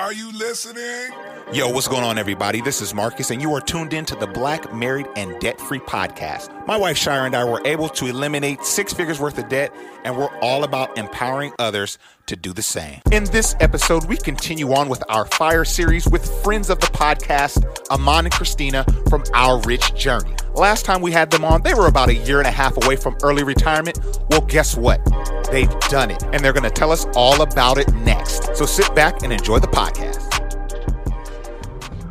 Are you listening? Yo, what's going on, everybody? This is Marcus, and you are tuned in to the Black Married and Debt Free podcast. My wife Shira and I were able to eliminate six figures worth of debt, and we're all about empowering others to do the same. In this episode, we continue on with our fire series with friends of the podcast, Amon and Christina from Our Rich Journey. Last time we had them on, they were about a year and a half away from early retirement. Well, guess what? They've done it, and they're going to tell us all about it next. So sit back and enjoy the podcast.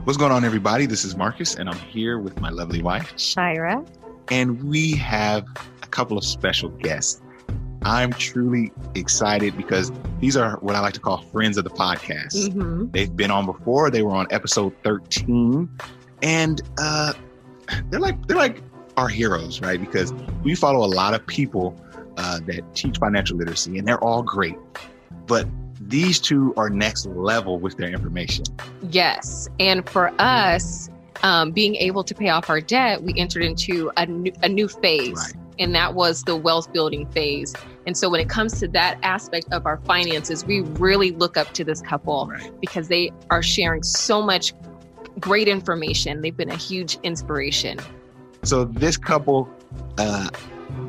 What's going on, everybody? This is Marcus, and I'm here with my lovely wife, Shira. And we have a couple of special guests. I'm truly excited because these are what I like to call friends of the podcast. Mm-hmm. They've been on before. They were on episode 13, and uh, they're like they're like our heroes, right? Because we follow a lot of people uh, that teach financial literacy, and they're all great. But these two are next level with their information. Yes. And for us, um, being able to pay off our debt, we entered into a new, a new phase. Right. And that was the wealth building phase. And so when it comes to that aspect of our finances, we really look up to this couple right. because they are sharing so much great information. They've been a huge inspiration. So this couple uh,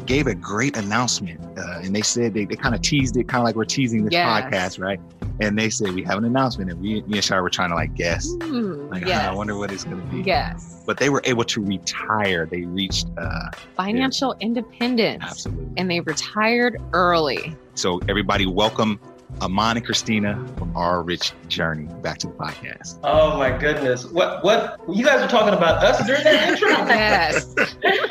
gave a great announcement, uh, and they said they, they kind of teased it, kind of like we're teasing this yes. podcast, right? And they said we have an announcement, and we, me and Shar were trying to like guess, mm, like yes. I wonder what it's going to be. Yes. But they were able to retire. They reached uh, financial their, independence. Absolutely. And they retired early. So everybody, welcome Amon and Christina from Our Rich Journey. Back to the podcast. Oh my goodness. What what you guys were talking about us during that intro? yes.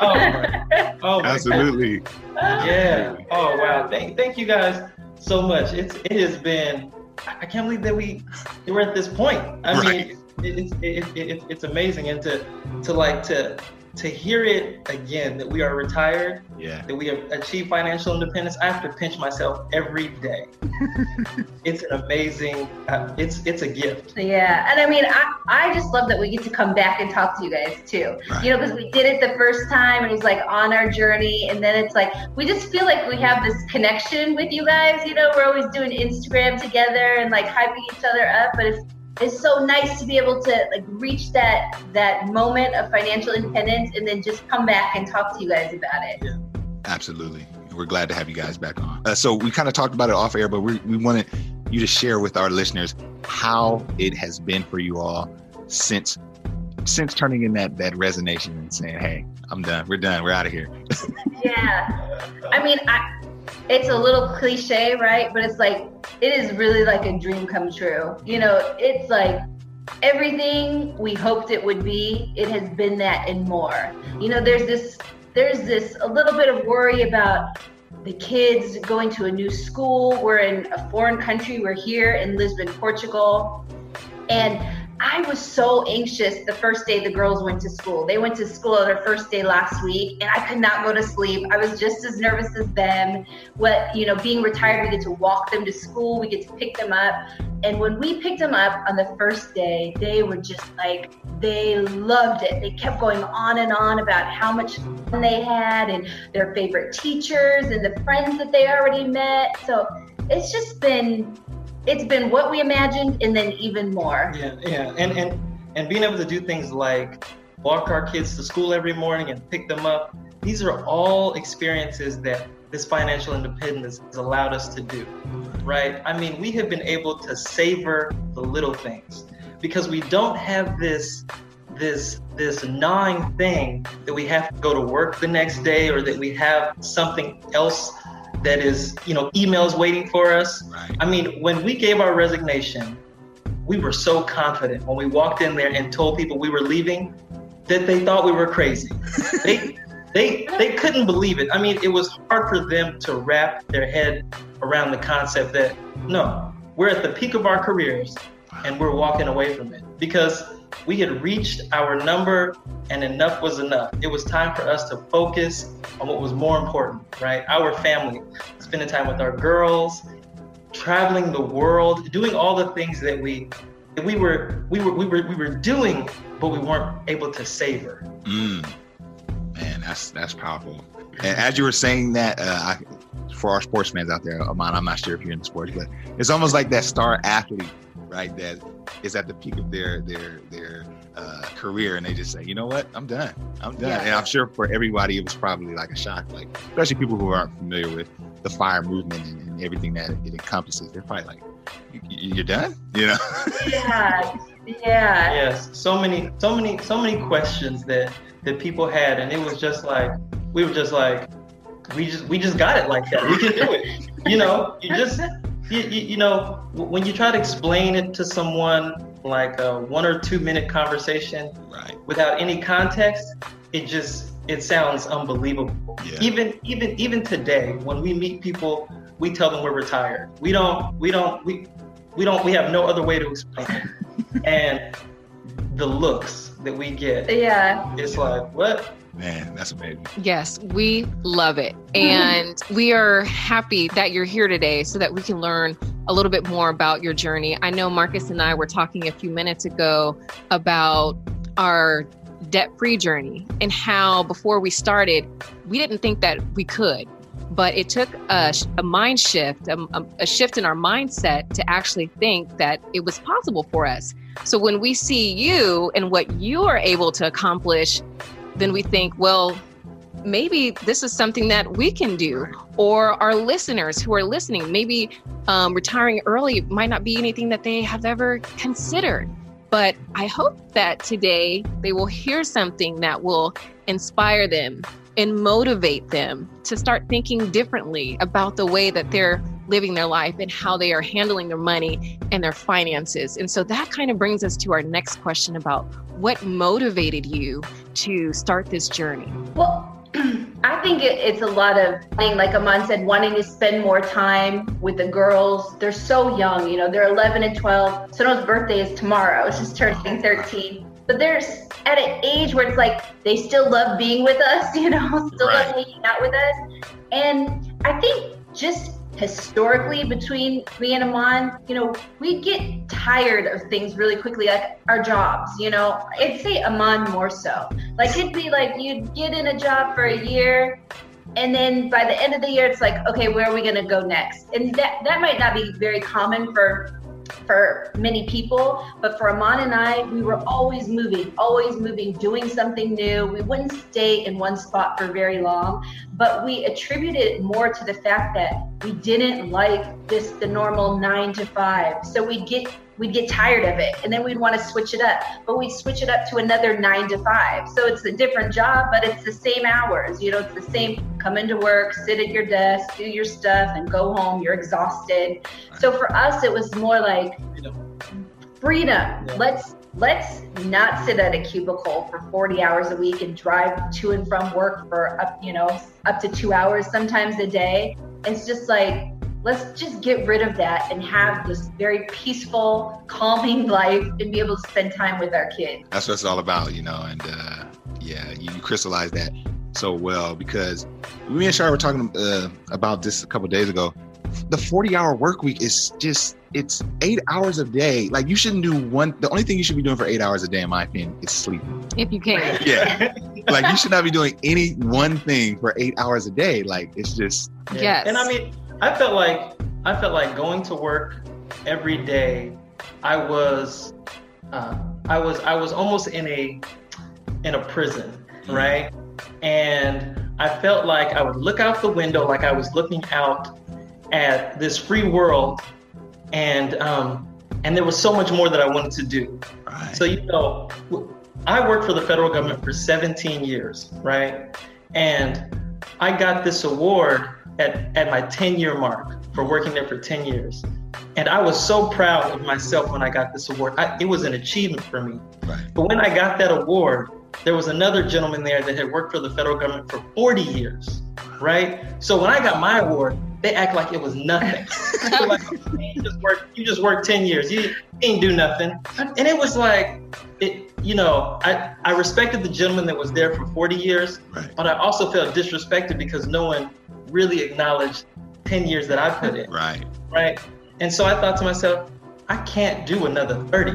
oh, my, oh my Absolutely. God. Yeah. Oh wow. Thank thank you guys so much. It's it has been I can't believe that we we're at this point. I right. mean it's it, it, it, it's amazing and to to like to to hear it again that we are retired, yeah, that we have achieved financial independence, I have to pinch myself every day. it's an amazing, uh, it's it's a gift. Yeah, and I mean, I I just love that we get to come back and talk to you guys too. Right. You know, because we did it the first time, and it's like on our journey, and then it's like we just feel like we have this connection with you guys. You know, we're always doing Instagram together and like hyping each other up, but it's it's so nice to be able to like reach that that moment of financial independence and then just come back and talk to you guys about it. Yeah, absolutely. We're glad to have you guys back on. Uh, so we kind of talked about it off air, but we we wanted you to share with our listeners how it has been for you all since since turning in that that resignation and saying, "Hey, I'm done. We're done. We're out of here." yeah, I mean, I it's a little cliche, right? But it's like it is really like a dream come true. You know, it's like everything we hoped it would be, it has been that and more. You know, there's this there's this a little bit of worry about the kids going to a new school. We're in a foreign country. We're here in Lisbon, Portugal. And I was so anxious the first day the girls went to school. They went to school on their first day last week, and I could not go to sleep. I was just as nervous as them. What you know, being retired, we get to walk them to school, we get to pick them up. And when we picked them up on the first day, they were just like, they loved it. They kept going on and on about how much fun they had and their favorite teachers and the friends that they already met. So it's just been it's been what we imagined and then even more. Yeah, yeah. And and and being able to do things like walk our kids to school every morning and pick them up. These are all experiences that this financial independence has allowed us to do. Right? I mean, we have been able to savor the little things because we don't have this this this gnawing thing that we have to go to work the next day or that we have something else that is, you know, emails waiting for us. Right. I mean, when we gave our resignation, we were so confident when we walked in there and told people we were leaving that they thought we were crazy. they they they couldn't believe it. I mean, it was hard for them to wrap their head around the concept that no, we're at the peak of our careers and we're walking away from it because we had reached our number and enough was enough. It was time for us to focus on what was more important, right? Our family, spending time with our girls, traveling the world, doing all the things that we that we were we were we were we were doing, but we weren't able to savor. Mm. Man, that's that's powerful. And as you were saying that, uh, I, for our sports fans out there, Amon, I'm not sure if you're in sports, but it's almost like that star athlete, right? That is at the peak of their their their uh, career, and they just say, you know what, I'm done, I'm done. Yeah. And I'm sure for everybody, it was probably like a shock, like especially people who aren't familiar with the fire movement and, and everything that it encompasses. They're probably like, you're done, you know? yeah, yeah. Yes, so many, so many, so many questions that that people had, and it was just like we were just like, we just we just got it like that. We can do it. you know, you just you, you, you, know when you try to explain it to someone like a one or two minute conversation right. without any context, it just it sounds unbelievable. Yeah. Even even even today, when we meet people, we tell them we're retired. We don't we don't we we don't we have no other way to explain it. and the looks that we get, yeah, it's like what Man, that's amazing. Yes, we love it. And we are happy that you're here today so that we can learn a little bit more about your journey. I know Marcus and I were talking a few minutes ago about our debt free journey and how before we started, we didn't think that we could. But it took a, a mind shift, a, a shift in our mindset to actually think that it was possible for us. So when we see you and what you are able to accomplish, then we think, well, maybe this is something that we can do or our listeners who are listening maybe um, retiring early might not be anything that they have ever considered. But i hope that today they will hear something that will inspire them and motivate them to start thinking differently about the way that they're living their life and how they are handling their money and their finances. And so that kind of brings us to our next question about what motivated you to start this journey? Well, I think it, it's a lot of, like Amon said, wanting to spend more time with the girls. They're so young, you know, they're 11 and 12. Sono's birthday is tomorrow. She's turning 13. But they're at an age where it's like they still love being with us, you know, still right. love hanging out with us. And I think just historically between me and Amon, you know, we get tired of things really quickly, like our jobs, you know. I'd say Amon more so. Like it'd be like you'd get in a job for a year and then by the end of the year it's like, okay, where are we gonna go next? And that that might not be very common for for many people, but for Amon and I, we were always moving, always moving, doing something new. We wouldn't stay in one spot for very long, but we attributed it more to the fact that we didn't like this the normal nine to five. So we'd get we'd get tired of it and then we'd want to switch it up but we'd switch it up to another nine to five so it's a different job but it's the same hours you know it's the same come into work sit at your desk do your stuff and go home you're exhausted so for us it was more like freedom let's let's not sit at a cubicle for 40 hours a week and drive to and from work for up you know up to two hours sometimes a day it's just like let's just get rid of that and have this very peaceful, calming life and be able to spend time with our kids. That's what it's all about, you know. And uh, yeah, you, you crystallize that so well because me and Shar were talking uh, about this a couple days ago. The 40 hour work week is just, it's eight hours a day. Like you shouldn't do one, the only thing you should be doing for eight hours a day, in my opinion, is sleep. If you can. Yeah. like you should not be doing any one thing for eight hours a day. Like it's just. Yeah. Yes. And I mean, I felt like I felt like going to work every day. I was uh, I was I was almost in a in a prison, mm-hmm. right? And I felt like I would look out the window like I was looking out at this free world, and um, and there was so much more that I wanted to do. Right. So you know, I worked for the federal government for 17 years, right? And I got this award at, at my 10 year mark for working there for 10 years. And I was so proud of myself when I got this award. I, it was an achievement for me. Right. But when I got that award, there was another gentleman there that had worked for the federal government for 40 years, right? So when I got my award, they act like it was nothing. like, you just worked, you just worked 10 years. You, you ain't do nothing. And it was like, it, you know, I, I respected the gentleman that was there for 40 years, right. but I also felt disrespected because no one really acknowledged 10 years that I put in. Right. Right. And so I thought to myself, I can't do another 30.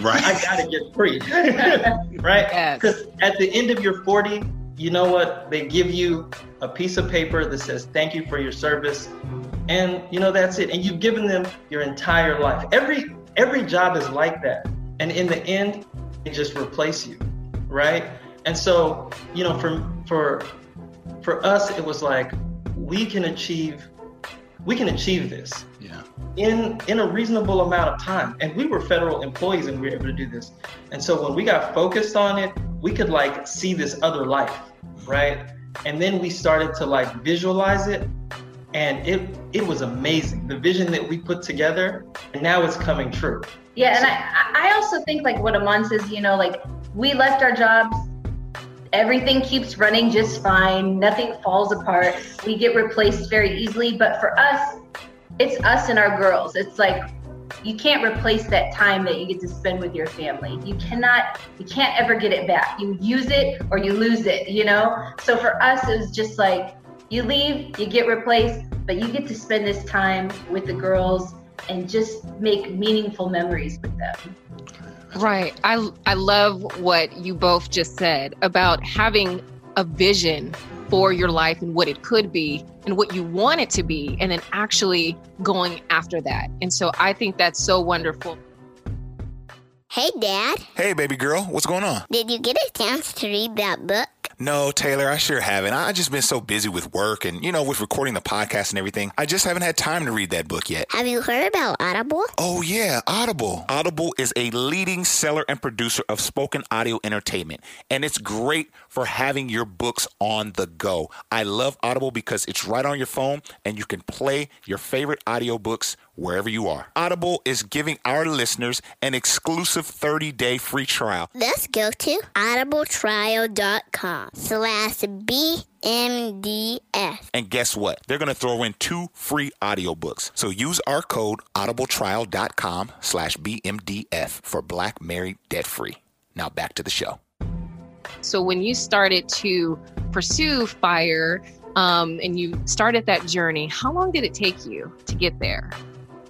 Right. I gotta get free. right? Because yes. at the end of your 40, you know what? They give you a piece of paper that says thank you for your service. And you know that's it. And you've given them your entire life. Every every job is like that. And in the end, they just replace you. Right? And so, you know, for for for us, it was like we can achieve we can achieve this yeah. in in a reasonable amount of time. And we were federal employees and we were able to do this. And so when we got focused on it, we could like see this other life, right? And then we started to like visualize it and it it was amazing. The vision that we put together and now it's coming true. Yeah, and I I also think like what Amon says, you know, like we left our jobs everything keeps running just fine nothing falls apart we get replaced very easily but for us it's us and our girls it's like you can't replace that time that you get to spend with your family. You cannot, you can't ever get it back. You use it or you lose it, you know? So for us, it was just like you leave, you get replaced, but you get to spend this time with the girls and just make meaningful memories with them. Right. I I love what you both just said about having a vision for your life and what it could be and what you want it to be, and then actually going after that. And so I think that's so wonderful. Hey, Dad. Hey, baby girl. What's going on? Did you get a chance to read that book? No, Taylor, I sure haven't. I just been so busy with work and, you know, with recording the podcast and everything. I just haven't had time to read that book yet. Have you heard about Audible? Oh, yeah, Audible. Audible is a leading seller and producer of spoken audio entertainment, and it's great for having your books on the go. I love Audible because it's right on your phone and you can play your favorite audiobooks wherever you are. Audible is giving our listeners an exclusive 30-day free trial. Let's go to audibletrial.com slash BMDF. And guess what? They're going to throw in two free audiobooks. So use our code audibletrial.com slash BMDF for Black Married Debt Free. Now back to the show. So when you started to pursue fire um, and you started that journey, how long did it take you to get there?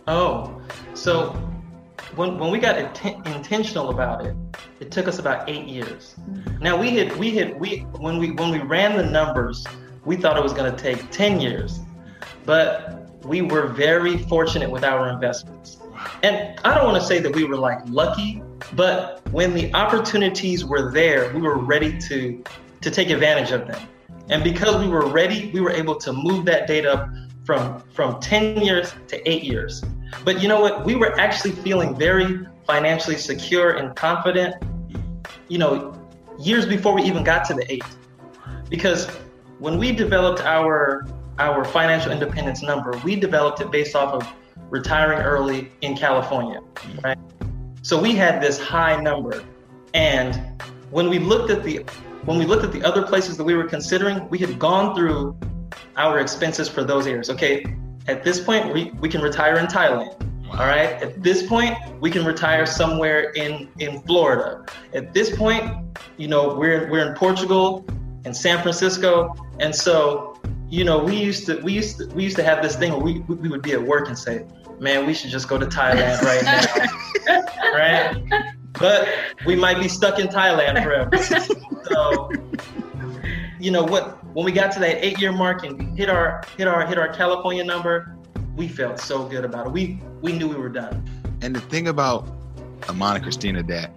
Oh, so when, when we got int- intentional about it, it took us about eight years. Mm-hmm. Now we had we had we when we when we ran the numbers, we thought it was going to take ten years, but we were very fortunate with our investments. And I don't want to say that we were like lucky, but when the opportunities were there, we were ready to to take advantage of them. And because we were ready, we were able to move that data from from 10 years to 8 years. But you know what? We were actually feeling very financially secure and confident, you know, years before we even got to the 8. Because when we developed our our financial independence number, we developed it based off of retiring early in California, right? So we had this high number. And when we looked at the when we looked at the other places that we were considering, we had gone through our expenses for those years. Okay, at this point, we, we can retire in Thailand. All right. At this point, we can retire somewhere in in Florida. At this point, you know, we're we're in Portugal and San Francisco, and so you know, we used to we used to we used to have this thing where we we would be at work and say, "Man, we should just go to Thailand right now," right? But we might be stuck in Thailand forever. so, you know what? when we got to that eight year mark and we hit our hit our hit our California number, we felt so good about it. We we knew we were done. And the thing about Amon and Christina that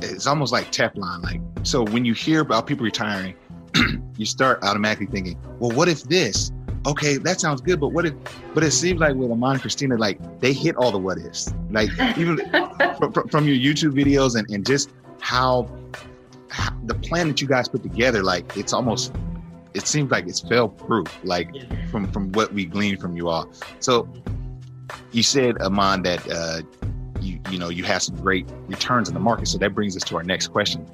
it's almost like Teflon. Like so when you hear about people retiring, you start automatically thinking, well, what if this? Okay, that sounds good, but what if? But it seems like with Amon and Christina, like they hit all the what ifs. Like even from, from, your YouTube videos and, and just how, how the plan that you guys put together, like it's almost it seems like it's fail proof, like from from what we gleaned from you all. So you said, Amon, that uh, you you know you have some great returns in the market. So that brings us to our next question.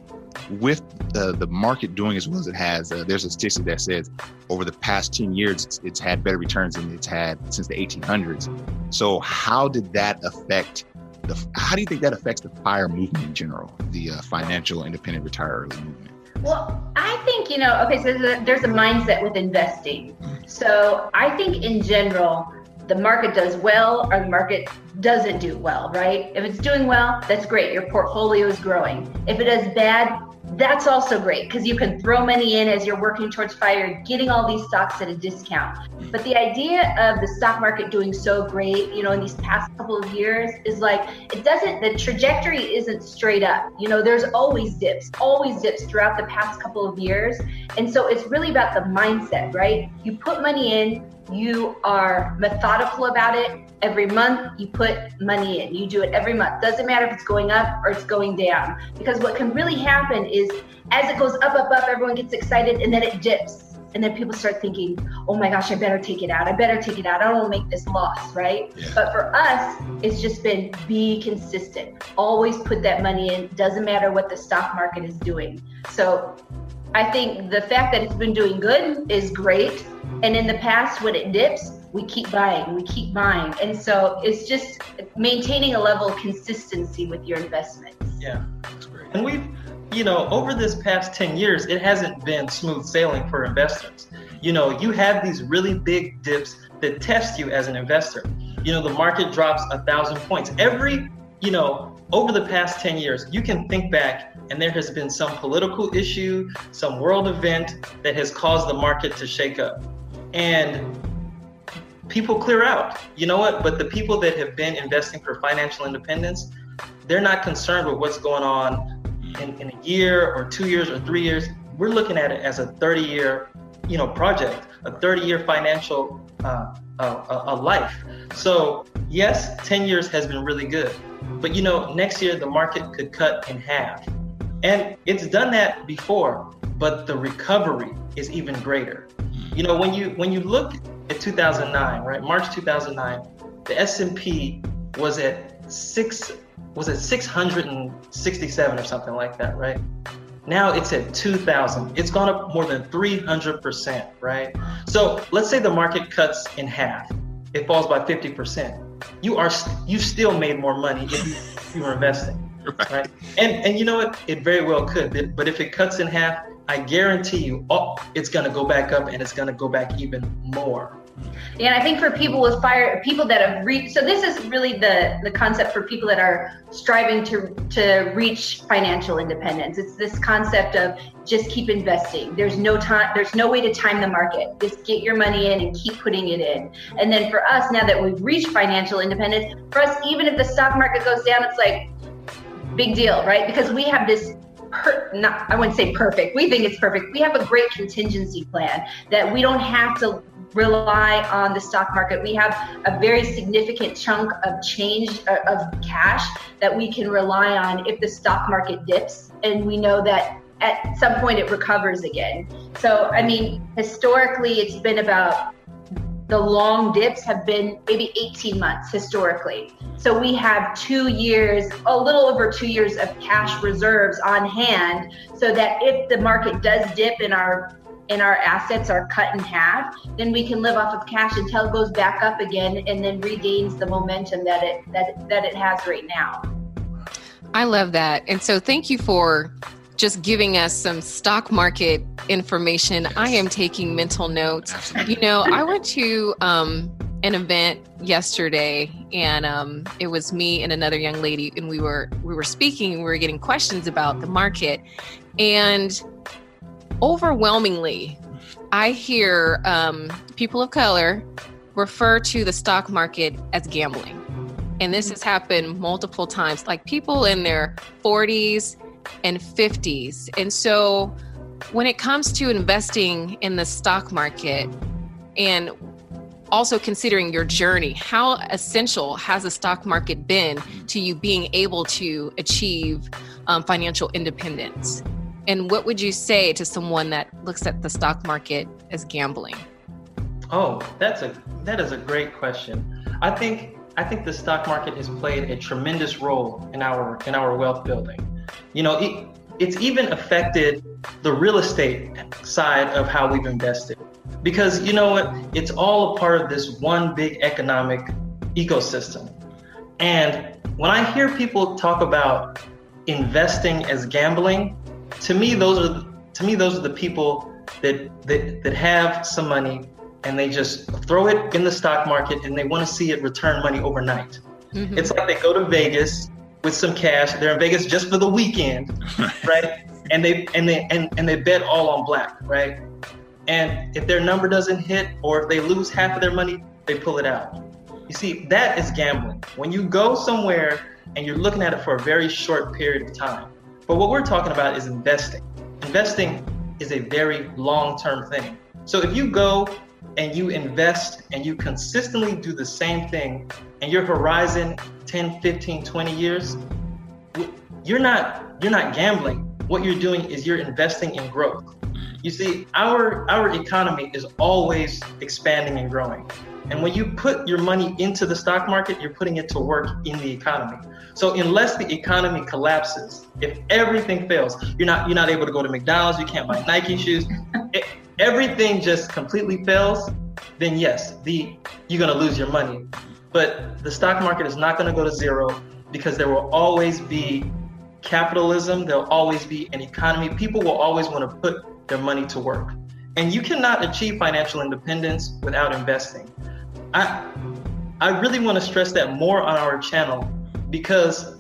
with the, the market doing as well as it has, uh, there's a statistic that says over the past 10 years, it's, it's had better returns than it's had since the 1800s. So, how did that affect the, how do you think that affects the FIRE movement in general, the uh, financial independent retire early movement? Well, I think, you know, okay, so there's a, there's a mindset with investing. So I think in general, the market does well or the market doesn't do well, right? If it's doing well, that's great. Your portfolio is growing. If it does bad, that's also great because you can throw money in as you're working towards fire, getting all these stocks at a discount. But the idea of the stock market doing so great, you know, in these past couple of years is like it doesn't, the trajectory isn't straight up. You know, there's always dips, always dips throughout the past couple of years. And so it's really about the mindset, right? You put money in, you are methodical about it. Every month you put money in. You do it every month. Doesn't matter if it's going up or it's going down. Because what can really happen is as it goes up, up, up, everyone gets excited and then it dips. And then people start thinking, oh my gosh, I better take it out. I better take it out. I don't want to make this loss, right? But for us, it's just been be consistent. Always put that money in. Doesn't matter what the stock market is doing. So I think the fact that it's been doing good is great. And in the past, when it dips, we keep buying, we keep buying. And so it's just maintaining a level of consistency with your investments. Yeah, that's great. And we've, you know, over this past 10 years, it hasn't been smooth sailing for investors. You know, you have these really big dips that test you as an investor. You know, the market drops a thousand points. Every, you know, over the past 10 years, you can think back and there has been some political issue, some world event that has caused the market to shake up. And people clear out. You know what? But the people that have been investing for financial independence, they're not concerned with what's going on in, in a year or two years or three years. We're looking at it as a 30 year, you know, project, a 30 year financial uh, a life. So yes, 10 years has been really good, but you know, next year the market could cut in half. And it's done that before, but the recovery is even greater. You know, when you when you look at 2009, right? March 2009, the S&P was at 6 was at 667 or something like that, right? Now it's at 2000. It's gone up more than 300%, right? So, let's say the market cuts in half. It falls by 50%. You are you still made more money if you, if you were investing right. right? And and you know what? It very well could. But if it cuts in half, I guarantee you, oh, it's going to go back up and it's going to go back even more. And I think for people with fire, people that have reached, so this is really the the concept for people that are striving to to reach financial independence. It's this concept of just keep investing. There's no time, there's no way to time the market. Just get your money in and keep putting it in. And then for us, now that we've reached financial independence, for us, even if the stock market goes down, it's like big deal, right? Because we have this per, not I wouldn't say perfect. We think it's perfect. We have a great contingency plan that we don't have to rely on the stock market. We have a very significant chunk of change uh, of cash that we can rely on if the stock market dips and we know that at some point it recovers again. So, I mean, historically it's been about the long dips have been maybe 18 months historically. So we have two years, a little over two years of cash reserves on hand so that if the market does dip and our and our assets are cut in half, then we can live off of cash until it goes back up again and then regains the momentum that it that that it has right now. I love that. And so thank you for just giving us some stock market information. I am taking mental notes. You know, I went to um, an event yesterday, and um, it was me and another young lady, and we were we were speaking. We were getting questions about the market, and overwhelmingly, I hear um, people of color refer to the stock market as gambling. And this has happened multiple times. Like people in their 40s and 50s. And so when it comes to investing in the stock market and also considering your journey, how essential has the stock market been to you being able to achieve um, financial independence? And what would you say to someone that looks at the stock market as gambling? Oh, that's a that is a great question. I think I think the stock market has played a tremendous role in our in our wealth building. You know, it, it's even affected the real estate side of how we've invested. Because you know what? It's all a part of this one big economic ecosystem. And when I hear people talk about investing as gambling, to me those are to me those are the people that that, that have some money and they just throw it in the stock market and they want to see it return money overnight. Mm-hmm. It's like they go to Vegas with some cash. They're in Vegas just for the weekend, right? And they and they and, and they bet all on black, right? And if their number doesn't hit or if they lose half of their money, they pull it out. You see, that is gambling. When you go somewhere and you're looking at it for a very short period of time. But what we're talking about is investing. Investing is a very long-term thing. So if you go and you invest and you consistently do the same thing and your horizon 10 15 20 years you're not you're not gambling what you're doing is you're investing in growth you see our our economy is always expanding and growing and when you put your money into the stock market you're putting it to work in the economy so unless the economy collapses if everything fails you're not you're not able to go to mcdonald's you can't buy nike shoes it, everything just completely fails then yes the you're going to lose your money but the stock market is not going to go to zero because there will always be capitalism, there'll always be an economy. People will always want to put their money to work. And you cannot achieve financial independence without investing. I I really want to stress that more on our channel because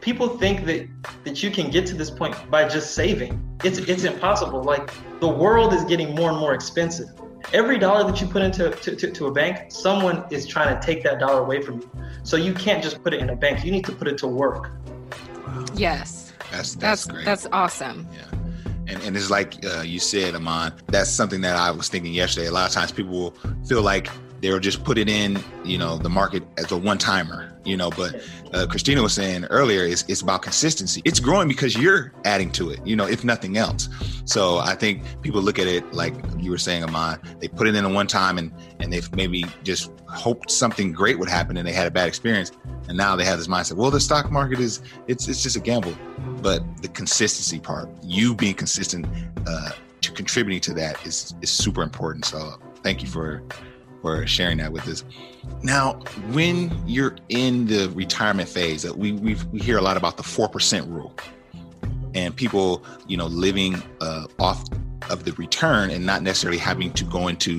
people think that that you can get to this point by just saving. It's it's impossible. Like the world is getting more and more expensive every dollar that you put into to, to, to, a bank, someone is trying to take that dollar away from you. So you can't just put it in a bank. You need to put it to work. Wow. Yes. That's that's, that's great. That's awesome. Yeah. And, and it's like uh, you said, Amon, that's something that I was thinking yesterday. A lot of times people will feel like they'll just put it in, you know, the market as a one timer you know but uh, christina was saying earlier it's, it's about consistency. It's growing because you're adding to it you know if nothing else. So i think people look at it like you were saying amon they put it in a one time and and they've maybe just hoped something great would happen and they had a bad experience. And now they have this mindset well the stock market is it's it's just a gamble. But the consistency part you being consistent uh, to contributing to that is is super important. So thank you for for sharing that with us. Now, when you're in the retirement phase, uh, we we we hear a lot about the four percent rule, and people, you know, living uh, off of the return and not necessarily having to go into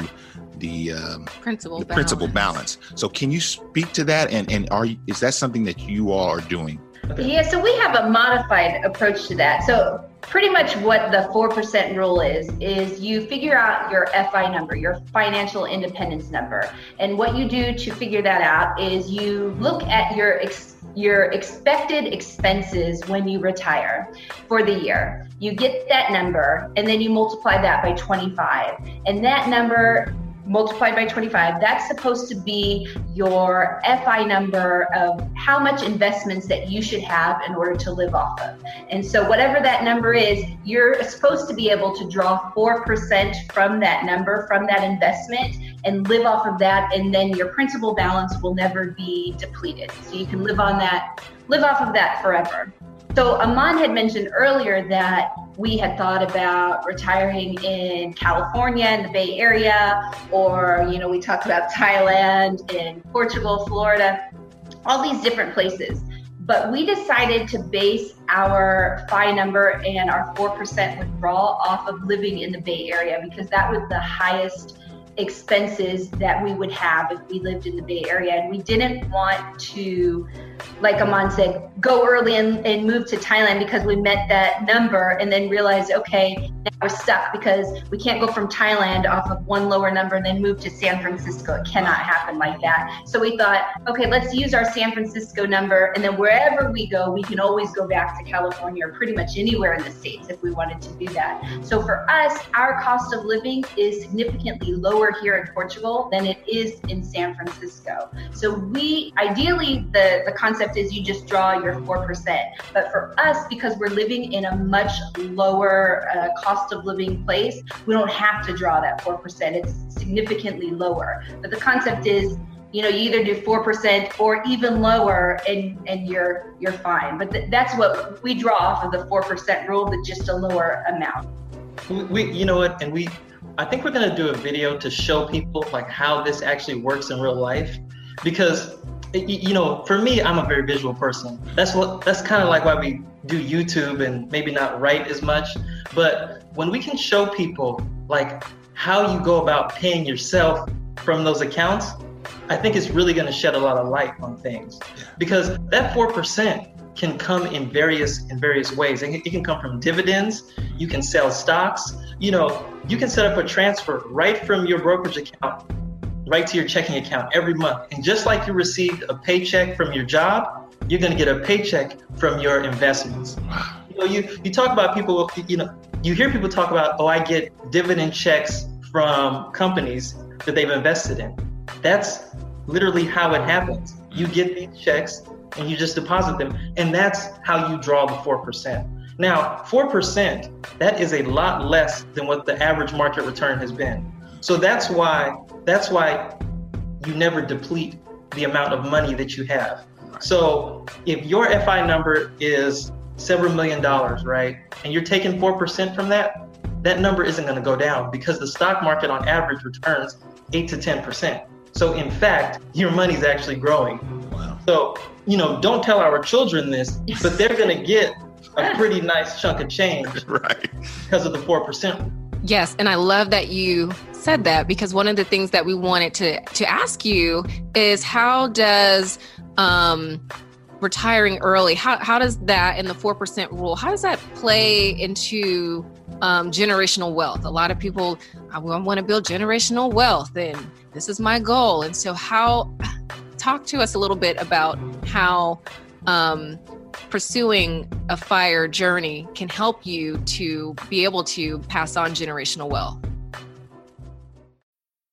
the, um, principal the balance. principal balance. So, can you speak to that? And and are you, is that something that you all are doing? Yeah, so we have a modified approach to that. So pretty much what the 4% rule is is you figure out your FI number, your financial independence number. And what you do to figure that out is you look at your ex- your expected expenses when you retire for the year. You get that number and then you multiply that by 25. And that number multiplied by 25, that's supposed to be your FI number of how much investments that you should have in order to live off of. And so, whatever that number is, you're supposed to be able to draw 4% from that number, from that investment, and live off of that. And then your principal balance will never be depleted. So, you can live on that, live off of that forever. So Amon had mentioned earlier that we had thought about retiring in California in the Bay Area, or you know, we talked about Thailand and Portugal, Florida, all these different places. But we decided to base our FI number and our 4% withdrawal off of living in the Bay Area because that was the highest expenses that we would have if we lived in the Bay Area. And we didn't want to, like Amon said, go early and, and move to Thailand because we met that number and then realize, okay, now we're stuck because we can't go from Thailand off of one lower number and then move to San Francisco. It cannot happen like that. So we thought, okay, let's use our San Francisco number and then wherever we go, we can always go back to California or pretty much anywhere in the States if we wanted to do that. So for us, our cost of living is significantly lower lower here in Portugal than it is in San Francisco. So we ideally the, the concept is you just draw your 4%. But for us, because we're living in a much lower uh, cost of living place, we don't have to draw that 4%. It's significantly lower. But the concept is you know, you either do 4% or even lower and, and you're, you're fine. But th- that's what we draw off of the 4% rule, but just a lower amount. We, you know what, and we, I think we're gonna do a video to show people like how this actually works in real life, because you know, for me, I'm a very visual person. That's what that's kind of like why we do YouTube and maybe not write as much. But when we can show people like how you go about paying yourself from those accounts, I think it's really going to shed a lot of light on things because that four percent can come in various in various ways. It can come from dividends. You can sell stocks. You know, you can set up a transfer right from your brokerage account right to your checking account every month. And just like you received a paycheck from your job, you're going to get a paycheck from your investments. You know, you, you talk about people, you know, you hear people talk about, oh, I get dividend checks from companies that they've invested in. That's literally how it happens. You get these checks and you just deposit them. And that's how you draw the 4%. Now, 4%, that is a lot less than what the average market return has been. So that's why that's why you never deplete the amount of money that you have. So if your FI number is several million dollars, right, and you're taking 4% from that, that number isn't going to go down because the stock market on average returns 8 to 10%. So in fact, your money's actually growing. Wow. So, you know, don't tell our children this, but they're going to get a pretty nice chunk of change right. because of the 4%. Yes, and I love that you said that because one of the things that we wanted to to ask you is how does um, retiring early how, how does that in the 4% rule how does that play into um, generational wealth a lot of people i want to build generational wealth and this is my goal and so how talk to us a little bit about how um, pursuing a fire journey can help you to be able to pass on generational wealth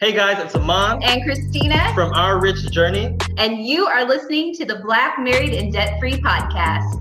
Hey guys, it's Amon and Christina from Our Rich Journey. And you are listening to the Black Married and Debt Free podcast.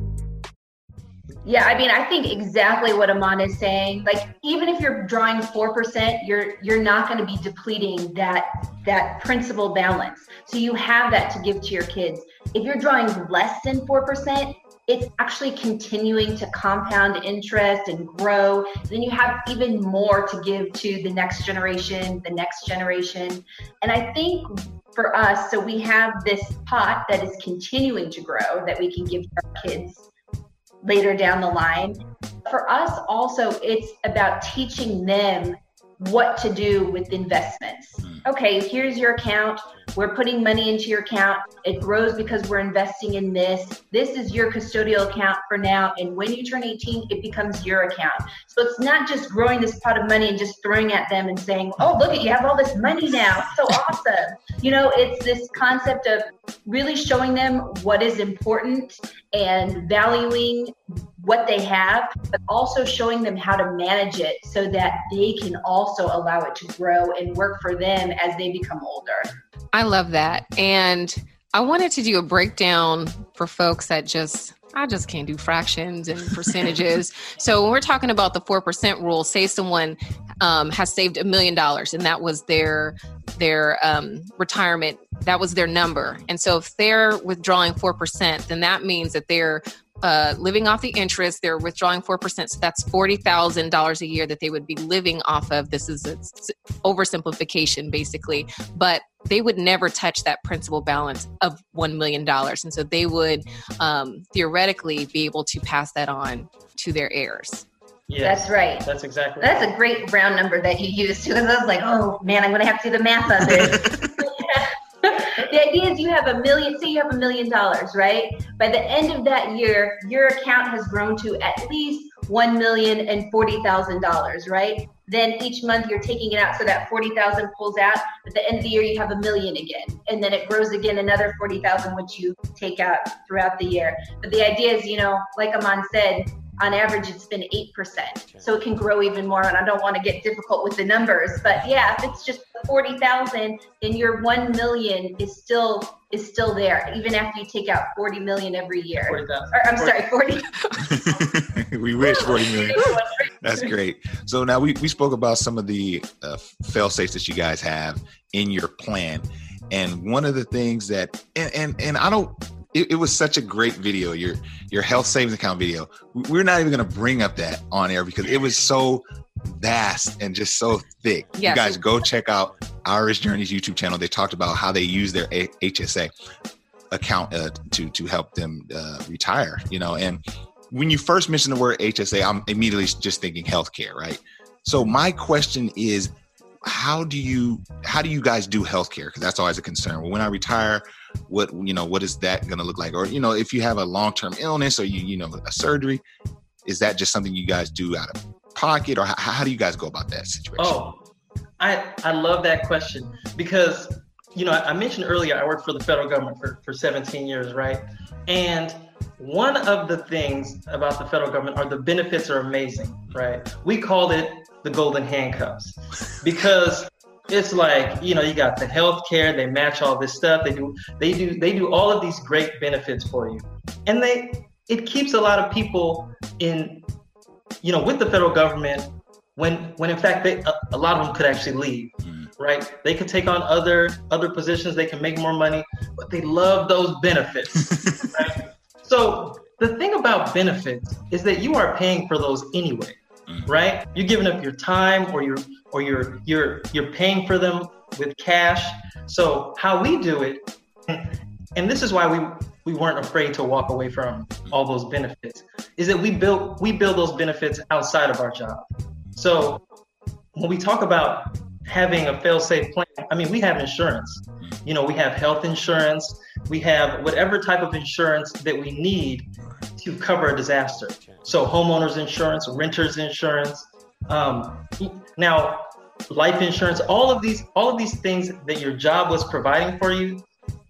Yeah, I mean, I think exactly what Amon is saying. Like, even if you're drawing four percent, you're you're not going to be depleting that that principal balance. So you have that to give to your kids. If you're drawing less than four percent, it's actually continuing to compound interest and grow. Then you have even more to give to the next generation, the next generation. And I think for us, so we have this pot that is continuing to grow that we can give to our kids later down the line. For us, also, it's about teaching them what to do with investments. Hmm. Okay, here's your account. We're putting money into your account. It grows because we're investing in this. This is your custodial account for now. And when you turn 18, it becomes your account. So it's not just growing this pot of money and just throwing at them and saying, oh, look at you have all this money now. It's so awesome. You know, it's this concept of really showing them what is important and valuing what they have, but also showing them how to manage it so that they can also allow it to grow and work for them as they become older. I love that. And I wanted to do a breakdown for folks that just I just can't do fractions and percentages. so when we're talking about the four percent rule, say someone um, has saved a million dollars and that was their their um, retirement, that was their number. And so if they're withdrawing four percent, then that means that they're uh, living off the interest. They're withdrawing 4%. So that's $40,000 a year that they would be living off of. This is an oversimplification, basically. But they would never touch that principal balance of $1 million. And so they would um, theoretically be able to pass that on to their heirs. Yes, that's right. That's exactly. That's right. a great round number that you used too. Because I was like, oh man, I'm going to have to do the math on this. the idea is you have a million, say you have a million dollars, right? By the end of that year, your account has grown to at least one million and forty thousand dollars, right? then each month you're taking it out so that 40,000 pulls out. At the end of the year, you have a million again. And then it grows again another 40,000, which you take out throughout the year. But the idea is, you know, like Amon said, on average it's been 8% so it can grow even more and i don't want to get difficult with the numbers but yeah if it's just 40000 then your 1 million is still is still there even after you take out 40 million every year. 40, or, i'm 40. sorry 40 we wish 40 million. That's great. So now we, we spoke about some of the uh, fail safes that you guys have in your plan. And one of the things that and and, and i don't it, it, was such a great video your your health savings account video. We're not even going to bring up that on air because it was so vast and just so thick. Yes. you guys go check out Our Rich Journey's youtube channel. They talked about how they use their a- hsa account uh, to to help them uh, retire you know and when you first mention the word hsa i'm immediately just thinking healthcare right? So my question is how do you how do you guys do healthcare? Because that's always a concern. Well, when i retire what you know what is that going to look like? Or you know if you have a long-term illness or you you know a surgery is that just something you guys do out of pocket? Or how, how do you guys go about that situation? Oh i i love that question because you know i mentioned earlier i worked for the federal government for, for 17 years right? And one of the things about the federal government are the benefits are amazing right? We called it the golden handcuffs because it's like you know you got the health care they match all this stuff they do they do they do all of these great benefits for you and they it keeps a lot of people in you know with the federal government when when in fact they a, a lot of them could actually leave mm. right they could take on other other positions they can make more money but they love those benefits right so the thing about benefits is that you are paying for those anyway mm. right you're giving up your time or your or you're you're you're paying for them with cash. So how we do it, and this is why we we weren't afraid to walk away from all those benefits, is that we build we build those benefits outside of our job. So when we talk about having a fail-safe plan, I mean we have insurance. You know, we have health insurance, we have whatever type of insurance that we need to cover a disaster. So homeowners insurance, renters insurance, um, now, life insurance, all of these, all of these things that your job was providing for you,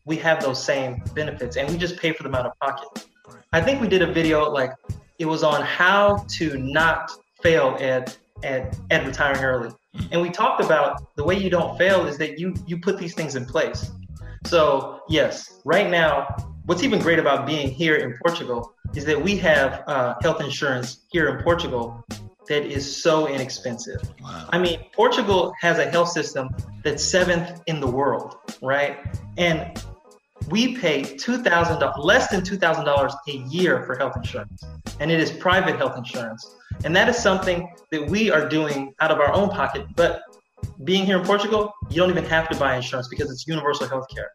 we have those same benefits, and we just pay for them out of pocket. I think we did a video like it was on how to not fail at at, at retiring early, and we talked about the way you don't fail is that you you put these things in place. So yes, right now, what's even great about being here in Portugal is that we have uh, health insurance here in Portugal that is so inexpensive. Wow. I mean, Portugal has a health system that's seventh in the world, right? And we pay two thousand dollars, less than two thousand dollars a year for health insurance, and it is private health insurance, and that is something that we are doing out of our own pocket. But being here in Portugal, you don't even have to buy insurance because it's universal health care.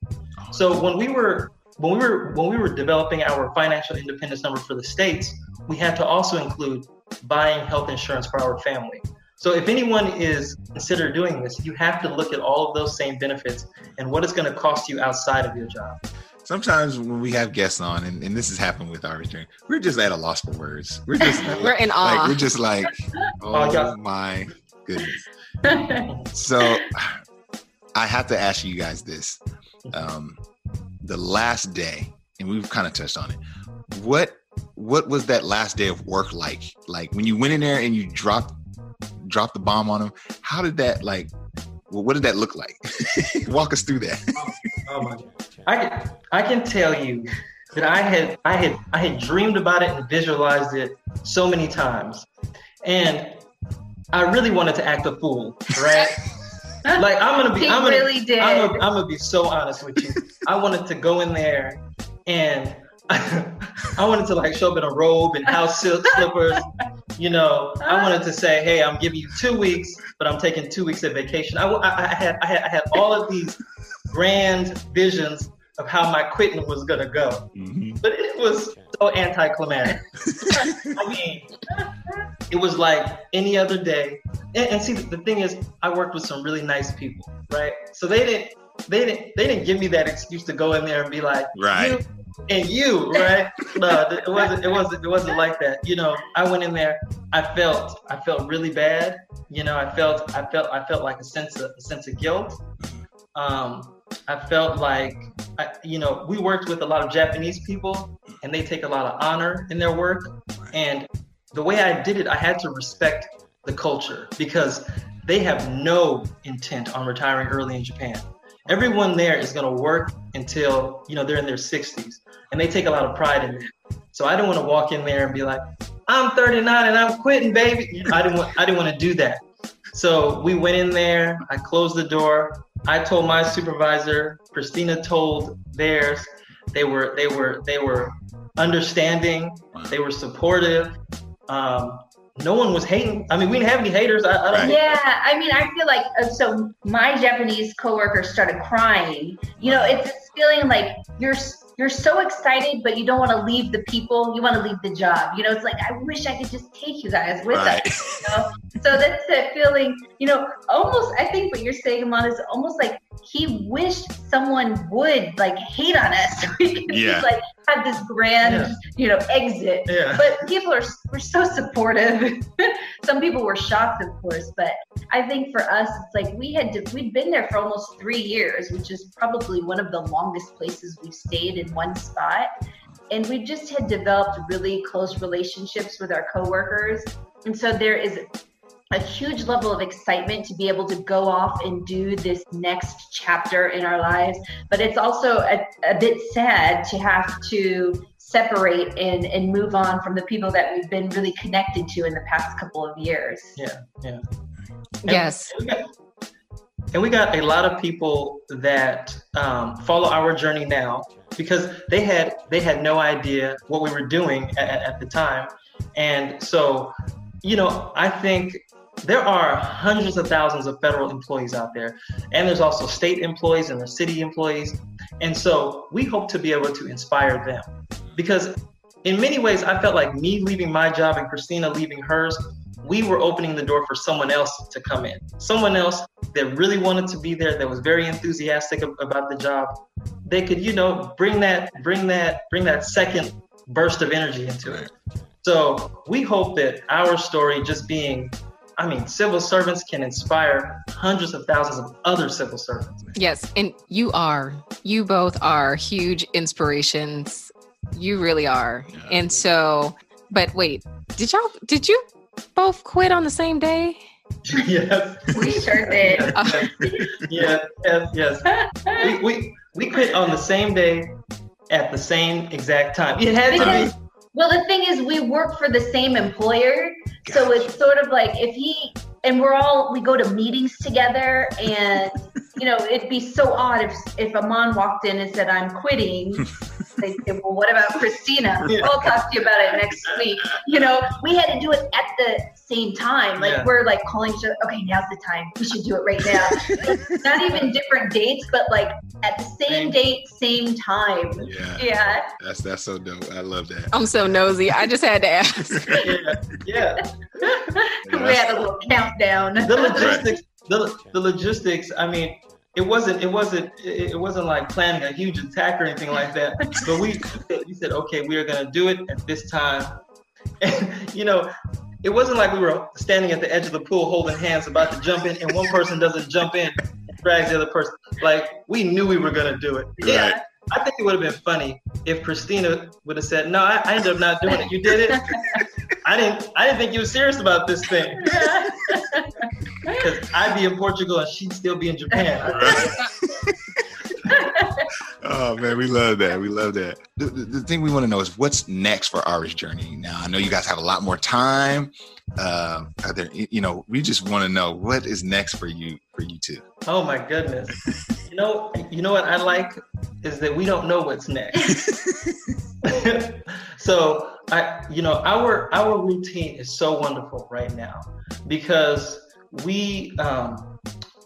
So when we were when we were when we were developing our financial independence number for the states, we had to also include buying health insurance for our family. So if anyone is consider doing this, you have to look at all of those same benefits and what it's going to cost you outside of your job. Sometimes when we have guests on, and, and this has happened with our return, we're just at a loss for words. We're just we're in awe. Like, we're just like, oh, oh my goodness. so I have to ask you guys this: um, the last day, and we've kind of touched on it. What what was that last day of work like? Like when you went in there and you dropped dropped the bomb on them, how did that like well, what did that look like? Walk us through that. oh, oh my God. I can, I can tell you that I had I had I had dreamed about it and visualized it so many times. And I really wanted to act a fool, right? like I'm gonna be he I'm gonna, really did. I'm gonna, I'm gonna be so honest with you. I wanted to go in there and I wanted to like show up in a robe and house silk slippers. You know, I wanted to say, "Hey, I'm giving you two weeks, but I'm taking two weeks of vacation." I, I, I had, I had, I had all of these grand visions of how my quitting was gonna go, mm-hmm. but it was so anticlimactic. I mean, it was like any other day. And, and see, the thing is, I worked with some really nice people, right? So they didn't, they didn't, they didn't give me that excuse to go in there and be like, right and you, right? No, it wasn't. It wasn't. It wasn't like that. You know, I went in there. I felt. I felt really bad. You know, I felt. I felt. I felt like a sense of a sense of guilt. Um, I felt like, I, you know, we worked with a lot of Japanese people, and they take a lot of honor in their work. And the way I did it, I had to respect the culture because they have no intent on retiring early in Japan. Everyone there is going to work until you know they're in their 60s, and they take a lot of pride in that. So I didn't want to walk in there and be like, "I'm 39 and I'm quitting, baby." I didn't want. I didn't want to do that. So we went in there. I closed the door. I told my supervisor. Christina told theirs. They were. They were. They were understanding. They were supportive. Um, no one was hating. I mean, we didn't have any haters. I, I don't. Yeah, I mean, I feel like uh, so. My Japanese coworkers started crying. You know, it's this feeling like you're you're so excited, but you don't want to leave the people. You want to leave the job. You know, it's like I wish I could just take you guys with right. us. You know? so that's that feeling. You know, almost. I think what you're saying, Amon, is almost like he wished someone would like hate on us so we could yeah. like have this grand, yeah. you know, exit. Yeah. But people are were so supportive. Some people were shocked, of course, but I think for us, it's like we had to, we'd been there for almost three years, which is probably one of the longest places we've stayed in one spot. And we just had developed really close relationships with our coworkers. And so there is a huge level of excitement to be able to go off and do this next chapter in our lives. But it's also a, a bit sad to have to separate and, and move on from the people that we've been really connected to in the past couple of years. Yeah, yeah. And, yes. And we, got, and we got a lot of people that um, follow our journey now because they had they had no idea what we were doing at, at the time. And so, you know, I think there are hundreds of thousands of federal employees out there, and there's also state employees and the city employees. And so we hope to be able to inspire them because in many ways, I felt like me leaving my job and Christina leaving hers, we were opening the door for someone else to come in. Someone else that really wanted to be there, that was very enthusiastic about the job. They could, you know, bring that, bring that, bring that second burst of energy into it. So we hope that our story just being I mean, civil servants can inspire hundreds of thousands of other civil servants. Yes, and you are. You both are huge inspirations. You really are. Yeah. And so, but wait, did y'all did you both quit on the same day? yes. We sure did. Uh, yes, yes, yes. We, we we quit on the same day at the same exact time. It had because, to be well, the thing is, we work for the same employer. Gotcha. So it's sort of like if he, and we're all, we go to meetings together and, you know, it'd be so odd if, if Amon walked in and said, I'm quitting. they say, well, what about Christina? Yeah. I'll talk to you about it next week. You know, we had to do it at the same time. Like yeah. we're like calling each other, okay, now's the time. We should do it right now. Not even different dates, but like at the same, same, date, same time. Yeah. Yeah. That's that's so dope. I love that. I'm so nosy. I just had to ask. yeah. Yeah. we had a little countdown. The logistics, the, the logistics, I mean, it wasn't it wasn't it wasn't like planning a huge attack or anything like that. But we we said, okay, we are gonna do it at this time. And you know, it wasn't like we were standing at the edge of the pool holding hands about to jump in and one person doesn't jump in and drags the other person. Like we knew we were gonna do it. Right. Yeah. I think it would have been funny if Christina would have said, "No, I, I ended up not doing it. You did it. I didn't. I didn't think you were serious about this thing." Because I'd be in Portugal and she'd still be in Japan. oh man, we love that. We love that. The, the, the thing we want to know is what's next for Our Rich Journey. Now, I know you guys have a lot more time. Uh, are there, you know, we just want to know what is next for you, for you two. Oh my goodness. you know, you know what I like is that we don't know what's next. so I, you know, our our routine is so wonderful right now because we um,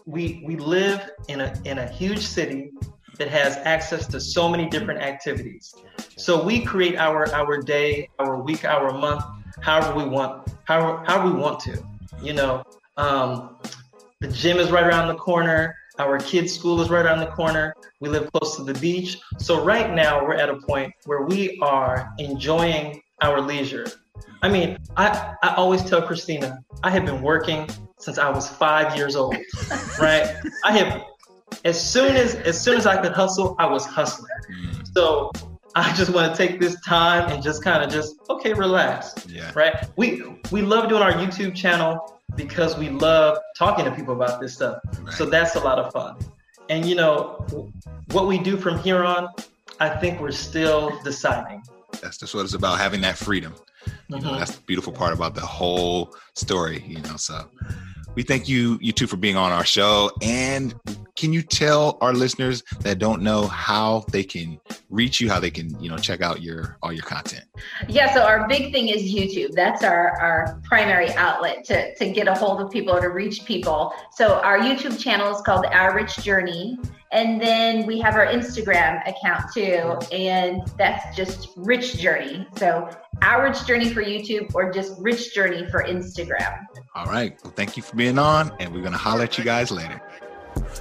we we live in a in a huge city that has access to so many different activities. So we create our our day, our week, our month, however we want, however, however we want to. You know, um, the gym is right around the corner. Our kids' school is right around the corner. We live close to the beach. So right now we're at a point where we are enjoying our leisure. I mean, I, I always tell Christina, I have been working since I was five years old, right? I have as soon as as soon as I could hustle, I was hustling. Mm. So I just want to take this time and just kind of just okay, relax. Yeah. Right. We we love doing our YouTube channel because we love talking to people about this stuff. Right. So that's a lot of fun. And you know, what we do from here on, I think we're still deciding. That's just what it's about, having that freedom. You mm-hmm. that's the beautiful part about the whole story, you know. So we thank you, you two, for being on our show. And can you tell our listeners that don't know how they can reach you, how they can, you know, check out your all your content? Yeah, so our big thing is YouTube. That's our our primary outlet to to get a hold of people or to reach people. So our YouTube channel is called Our Rich Journey. And then we have our Instagram account too, and that's just Rich Journey. So our Rich Journey for YouTube or just Rich Journey for Instagram. All right. Well, thank you for being on, and we're gonna holler at you guys later.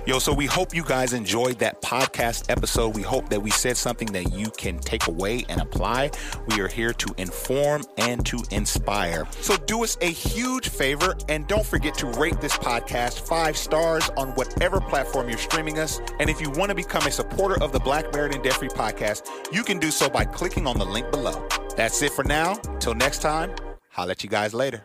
Yo, so we hope you guys enjoyed that podcast episode. We hope that we said something that you can take away and apply. We are here to inform and to inspire. So do us a huge favor and don't forget to rate this podcast five stars on whatever platform you're streaming us. And if you want to become a supporter of the Black Married and Debt Free podcast, you can do so by clicking on the link below. That's it for now. Till next time, I'll let you guys later.